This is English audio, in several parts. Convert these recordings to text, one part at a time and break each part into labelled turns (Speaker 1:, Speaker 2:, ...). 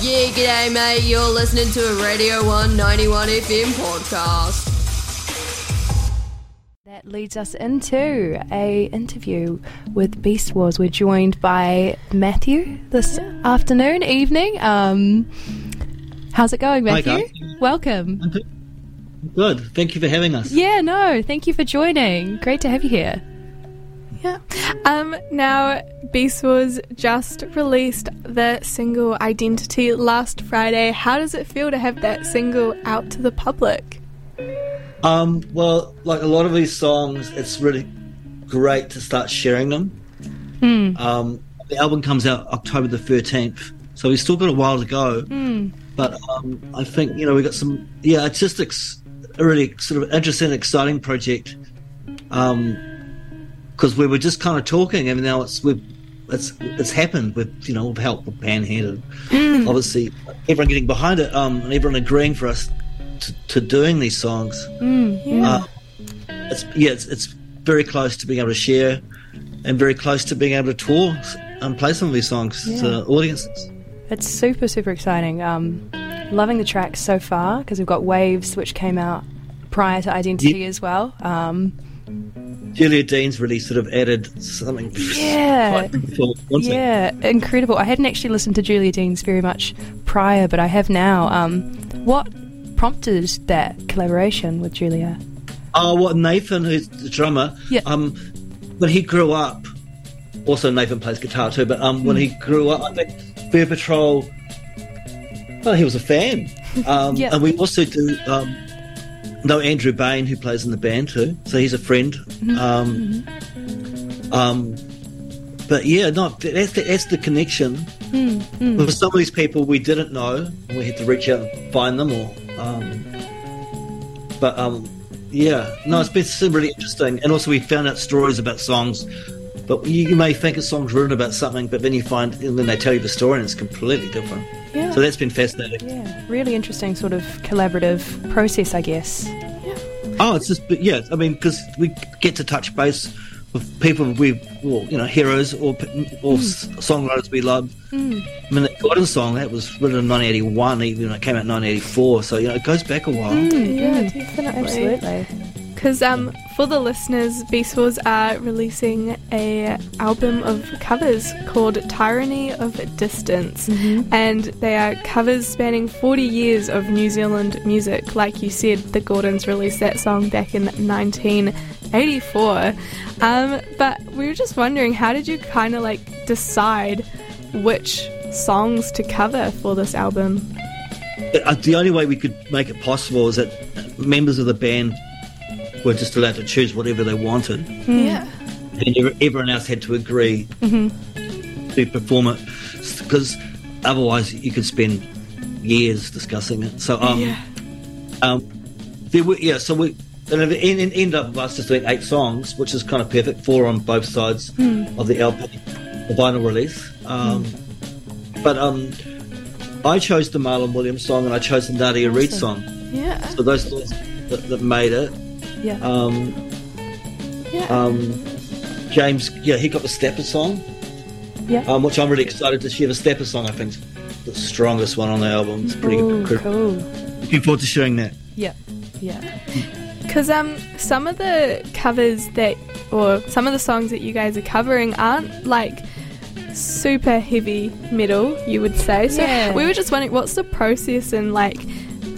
Speaker 1: Yeah, g'day, mate. You're listening to a Radio One 91FM podcast.
Speaker 2: That leads us into a interview with Beastwars. We're joined by Matthew this afternoon, evening. Um, how's it going, Matthew?
Speaker 3: guys.
Speaker 2: Welcome.
Speaker 3: Good. Good. Thank you for having us.
Speaker 2: Yeah, no, thank you for joining. Great to have you here.
Speaker 4: Yeah. Um, now, Beastwars just released the single Identity last Friday. How does it feel to have that single out to the public?
Speaker 3: Um, well, like a lot of these songs, it's really great to start sharing them.
Speaker 2: Hmm.
Speaker 3: Um, the album comes out October the 13th, so we've still got a while to go.
Speaker 2: Hmm.
Speaker 3: But um, I think, you know, we got some, yeah, it's just ex- a really sort of interesting, exciting project. Because we were just kind of talking, and now it's, we've, it's, it's happened with, you know, with help with Panhead and obviously everyone getting behind it um, and everyone agreeing for us to, to doing these songs. Uh, it's yeah, it's, it's very close to being able to share, and very close to being able to tour and play some of these songs to audiences.
Speaker 2: It's super, super exciting. Um, loving the tracks so far because we've got Waves, which came out prior to Identity
Speaker 3: Yeah.
Speaker 2: as well. Um,
Speaker 3: Julia Deans really sort of added something.
Speaker 2: Yeah.
Speaker 3: cool, wasn't it?
Speaker 2: yeah, incredible. I hadn't actually listened to Julia Deans very much prior, but I have now. Um, what prompted that collaboration with Julia?
Speaker 3: Oh, what Nathan, who's the drummer,
Speaker 2: Yeah.
Speaker 3: um, when he grew up, also Nathan plays guitar too, but um, when he grew up, I think Fur Patrol, well, he was a fan. Um,
Speaker 2: Yeah.
Speaker 3: And we also do um, know Andrew Bain, who plays in the band too, so he's a friend. Um, um, but yeah, no, that's the, that's the connection. With some of these people we didn't know, we had to reach out and find them, or um, but um, yeah, no, it's been really interesting. And also, we found out stories about songs. But you, you may think a song's written about something, but then you find, and then they tell you the story, and it's completely different.
Speaker 2: Yeah.
Speaker 3: So that's been fascinating.
Speaker 2: Yeah, really interesting sort of collaborative process, I guess. Yeah.
Speaker 3: Oh, it's just, but yeah, I mean, because we get to touch base with people we, well, you know, heroes or or hmm. s songwriters we love. Hmm. I mean, the Gordon song that was written in 1981, even when it came out in 1984. So you know, it goes back a while. Hmm.
Speaker 4: Yeah, definitely.
Speaker 2: Absolutely.
Speaker 4: Because um, for the listeners, Beastwars are releasing a album of covers called Tyranny of Distance, and they are covers spanning 40 years of New Zealand music. Like you said, the Gordons released that song back in 1984. Um, but we were just wondering, how did you kind of like decide which songs to cover for this album?
Speaker 3: Uh, the only way we could make it possible is that members of the band were just allowed to choose whatever they wanted,
Speaker 4: Yeah.
Speaker 3: and everyone else had to agree to perform it, because otherwise you could spend years discussing it. So, um,
Speaker 4: Yeah.
Speaker 3: um, there were, yeah, so we and it en- en- ended up with us just doing eight songs, which is kind of perfect, four on both sides of the LP, the vinyl release. Um, But um, I chose the Marlon Williams song, and I chose the Nadia Reid song.
Speaker 4: Yeah.
Speaker 3: So those things that, that made it.
Speaker 2: Yeah.
Speaker 3: Um,
Speaker 4: Yeah.
Speaker 3: um, James, yeah, he got the Stepper song,
Speaker 2: yeah.
Speaker 3: um, which I'm really excited to share. The Stepper song, I think, is the strongest one on the album. It's pretty
Speaker 2: Ooh,
Speaker 3: good.
Speaker 2: cool.
Speaker 3: Looking forward to sharing that.
Speaker 2: Yeah. Yeah.
Speaker 4: Because um, some of the covers that, or some of the songs that you guys are covering aren't like super heavy metal, you would say. So
Speaker 2: Yeah.
Speaker 4: we were just wondering, what's the process and like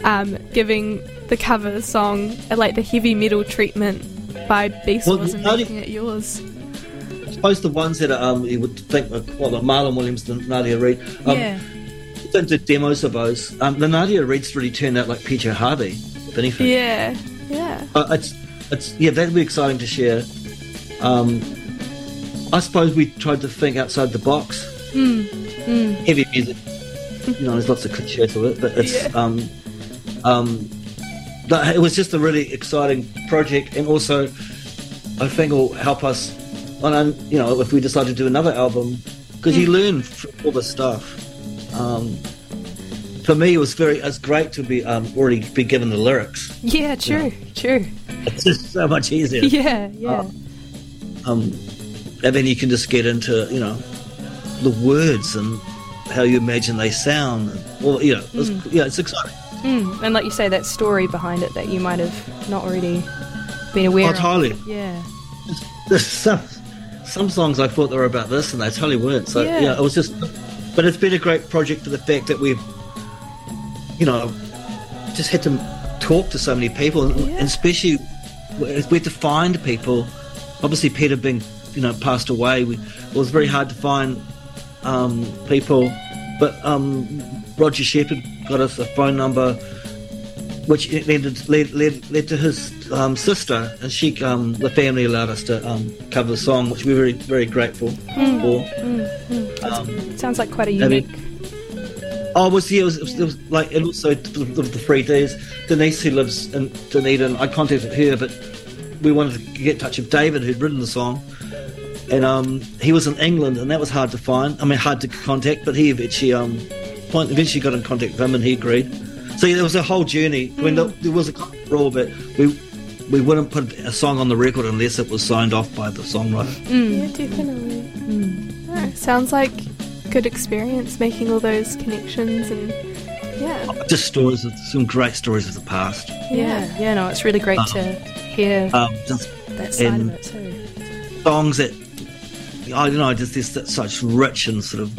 Speaker 4: um, giving the cover song uh, like the heavy metal treatment by Beast
Speaker 3: Well,
Speaker 4: and
Speaker 3: how do-
Speaker 4: making it yours?
Speaker 3: I suppose the ones that are, um, you would think, uh, well, the Marlon Williams, the Nadia Reid. Um,
Speaker 2: yeah.
Speaker 3: Don't do demos of those. Um, the Nadia Reid's really turned out like PJ Harvey, if anything.
Speaker 4: Yeah, yeah,
Speaker 3: Uh, it's it's yeah, that'd be exciting to share. Um, I suppose we tried to think outside the box. Heavy music, you know, there's lots of cliches to it, but it's um, um, but it was just a really exciting project, and also I think will help us. On, um, you know, if we decide to do another album, because you learn from all the stuff. Um, for me, it was very, it's great to be um, already be given the lyrics.
Speaker 2: Yeah, true, true.
Speaker 3: It's just so much easier.
Speaker 2: Yeah, yeah.
Speaker 3: Um, and then you can just get into, you know, the words and how you imagine they sound. Or you know, it's, yeah, it's exciting.
Speaker 2: Mm. And like you say, that story behind it that you might have not already been aware
Speaker 3: Oh,
Speaker 2: of.
Speaker 3: totally.
Speaker 2: Yeah.
Speaker 3: There's some some songs I thought they were about this, and they totally weren't. So
Speaker 2: Yeah.
Speaker 3: yeah. it was just. But it's been a great project for the fact that we've, you know, just had to talk to so many people, and, and especially we had to find people. Obviously, Peter being, you know, passed away, we, it was very hard to find um, people. But um, Roger Shepherd got us a phone number, which led led, led, led to his um, sister, and she, um, the family allowed us to um, cover the song, which we're very very grateful for. Um,
Speaker 2: Sounds like quite a
Speaker 3: I mean-
Speaker 2: unique.
Speaker 3: Oh, it was yeah, it was, it was, it was like, and also the, the, the three Ds. Denise, who lives in Dunedin, I contacted her, but we wanted to get in touch with David, who'd written the song, and um, he was in England, and that was hard to find. I mean, hard to contact, but he eventually um, point- eventually got in contact with him, and he agreed. So yeah, there was a whole journey. I mean, there, there was a kind rule, but we we wouldn't put a song on the record unless it was signed off by the songwriter. Mm.
Speaker 4: Yeah, definitely. Mm. Yeah, sounds like good experience making all those connections and yeah,
Speaker 3: Just stories, of, some great stories of the past.
Speaker 2: Yeah. Yeah, no, it's really great to um, hear
Speaker 3: Um, just
Speaker 2: that side
Speaker 3: and-
Speaker 2: of it too.
Speaker 3: songs that I don't know, just there's that such rich and sort of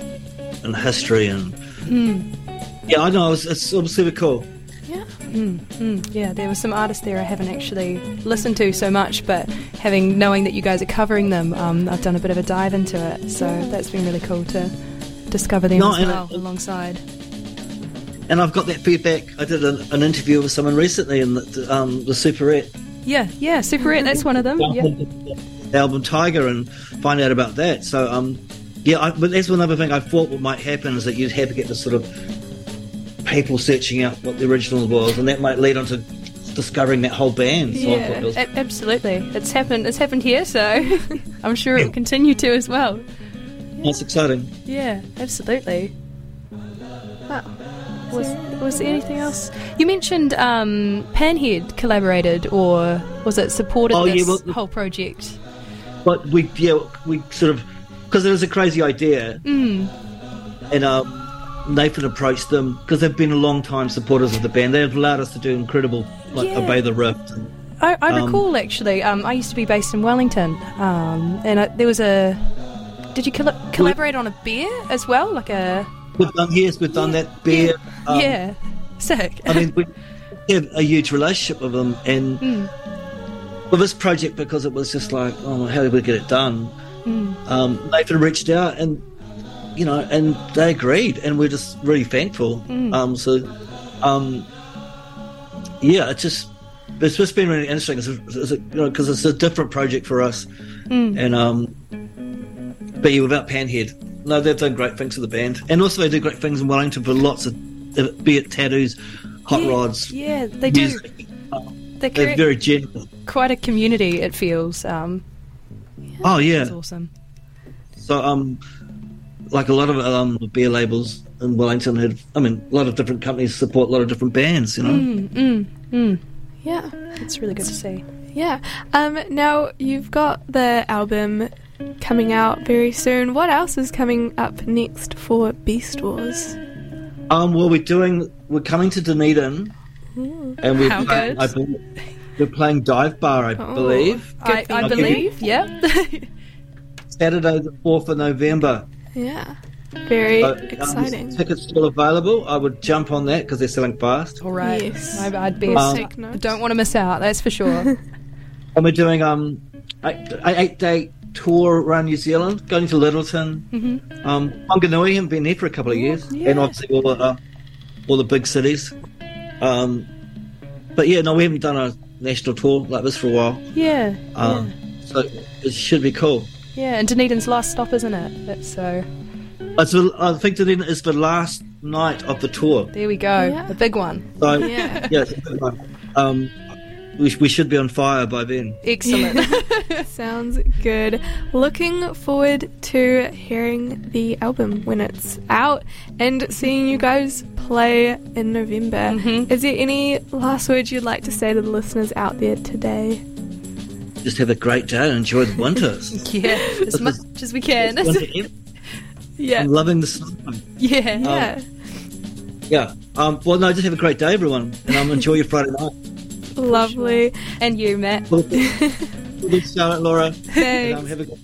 Speaker 3: in history and yeah, I know it's, it's, it was super cool.
Speaker 4: yeah,
Speaker 2: Mm, yeah, there were some artists there I haven't actually listened to so much, but having knowing that you guys are covering them, um, I've done a bit of a dive into it. So that's been really cool to discover them
Speaker 3: No,
Speaker 2: as well
Speaker 3: it-
Speaker 2: alongside.
Speaker 3: And I've got that feedback. I did an, an interview with someone recently in the, um, the Superette
Speaker 2: Yeah, yeah, Superette, that's one of them. Yeah.
Speaker 3: album Tiger and find out about that. So um, yeah, I, but that's another thing I thought what might happen is that you'd have to get this sort of people searching out what the original was, and that might lead on to discovering that whole band. So
Speaker 2: Yeah,
Speaker 3: it was,
Speaker 2: a- absolutely. It's happened. It's happened here, so I'm sure it will continue to as well.
Speaker 3: that's exciting.
Speaker 2: Yeah, absolutely.
Speaker 4: wow.
Speaker 2: Was was there anything else? You mentioned um, Panhead collaborated, or was it supported
Speaker 3: Oh, yeah,
Speaker 2: this
Speaker 3: well,
Speaker 2: whole project?
Speaker 3: But we, yeah, we sort of because it was a crazy idea,
Speaker 2: Mm.
Speaker 3: and um, Nathan approached them because they've been a long time supporters of the band. They've allowed us to do incredible, like
Speaker 2: Yeah.
Speaker 3: obey the rift.
Speaker 2: I, I
Speaker 3: Um,
Speaker 2: recall actually. Um, I used to be based in Wellington, um, and I, there was a. Did you colla- collaborate on a beer as well, like a?
Speaker 3: we've done yes, we've done that. Beer, um,
Speaker 2: yeah, sick.
Speaker 3: I mean, we have a huge relationship with them, and
Speaker 2: Mm.
Speaker 3: with this project because it was just like, oh, how do we get it done?
Speaker 2: Mm.
Speaker 3: Um, Nathan reached out, and you know, and they agreed, and we're just really thankful.
Speaker 2: Mm.
Speaker 3: Um, so, um, yeah, it's just it's just been really interesting, it's, it's, you know, because it's a different project for us,
Speaker 2: Mm.
Speaker 3: and um, but yeah, without Panhead, no, they've done great things for the band, and also they do great things in Wellington for lots of, be it tattoos, hot
Speaker 2: Yeah,
Speaker 3: rods,
Speaker 2: yeah, they do.
Speaker 3: music.
Speaker 2: They
Speaker 3: They're very genuine.
Speaker 2: quite a community. It feels. Um,
Speaker 3: Oh yeah.
Speaker 2: that's awesome.
Speaker 3: So um, like a lot of um beer labels in Wellington had, I mean, a lot of different companies support a lot of different bands. You know,
Speaker 2: Mm, mm, mm.
Speaker 4: Yeah,
Speaker 2: It's really good to see.
Speaker 4: yeah. Um, now you've got the album coming out very soon. What else is coming up next for Beastwars?
Speaker 3: um, well, we're doing, we're coming to Dunedin, and we're
Speaker 2: How
Speaker 3: playing,
Speaker 2: good.
Speaker 3: I believe, we're playing Dive Bar, I
Speaker 4: Oh.
Speaker 3: believe,
Speaker 2: I, I
Speaker 4: thing.
Speaker 2: believe. Yeah.
Speaker 3: Saturday the fourth of November.
Speaker 4: Yeah, very
Speaker 3: So, um,
Speaker 4: exciting.
Speaker 3: tickets still available. I would jump on that because they're selling fast.
Speaker 2: All right.
Speaker 4: Yes.
Speaker 2: I, I'd be.
Speaker 3: Um,
Speaker 4: Take
Speaker 2: don't want to miss out. That's for sure.
Speaker 3: And we're doing um, eight, eight day tour around New Zealand, going to Lyttelton,
Speaker 2: hmm
Speaker 3: Um, Wanganui haven't been there for a couple of years,
Speaker 2: yeah.
Speaker 3: and obviously all the uh, all the big cities. Um, but yeah, no, we haven't done a national tour like this for a while,
Speaker 2: Yeah.
Speaker 3: um, so it should be cool.
Speaker 2: yeah. And Dunedin's last stop, isn't it? That's so.
Speaker 3: It's I think Dunedin is the last night of the tour,
Speaker 2: There we go.
Speaker 4: Yeah.
Speaker 2: The big one.
Speaker 3: so
Speaker 4: Yeah.
Speaker 3: yeah, it's a good one. Um, we, we should be on fire by then.
Speaker 2: Excellent.
Speaker 4: Sounds good. Looking forward to hearing the album when it's out and seeing you guys play in November.
Speaker 2: Mhm.
Speaker 4: Is there any last words you'd like to say to the listeners out there today?
Speaker 3: Just have a great day and enjoy the winters.
Speaker 2: yeah. As much as we can.
Speaker 4: Yeah.
Speaker 3: I'm loving the snow.
Speaker 2: Yeah.
Speaker 4: Yeah.
Speaker 3: Yeah. Um, well, no, just have a great day, everyone, and um, enjoy your Friday night.
Speaker 4: Lovely.
Speaker 2: And you, Matt.
Speaker 3: Well, good Charlotte, Laura. And, um, have a good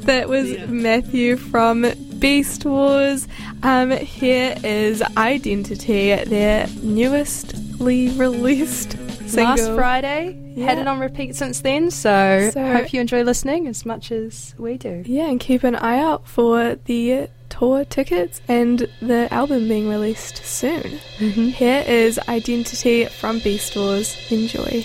Speaker 4: That was
Speaker 3: Yeah.
Speaker 4: Matthew from Beastwars. Um, here is Identity, their newestly released single.
Speaker 2: Last Friday. Had it on repeat since then, so,
Speaker 4: So-
Speaker 2: hope you enjoy listening as much as we do.
Speaker 4: Yeah, and keep an eye out for the tour tickets and the album being released soon.
Speaker 2: Mm-hmm.
Speaker 4: Here is Identity from Beastwars. Enjoy.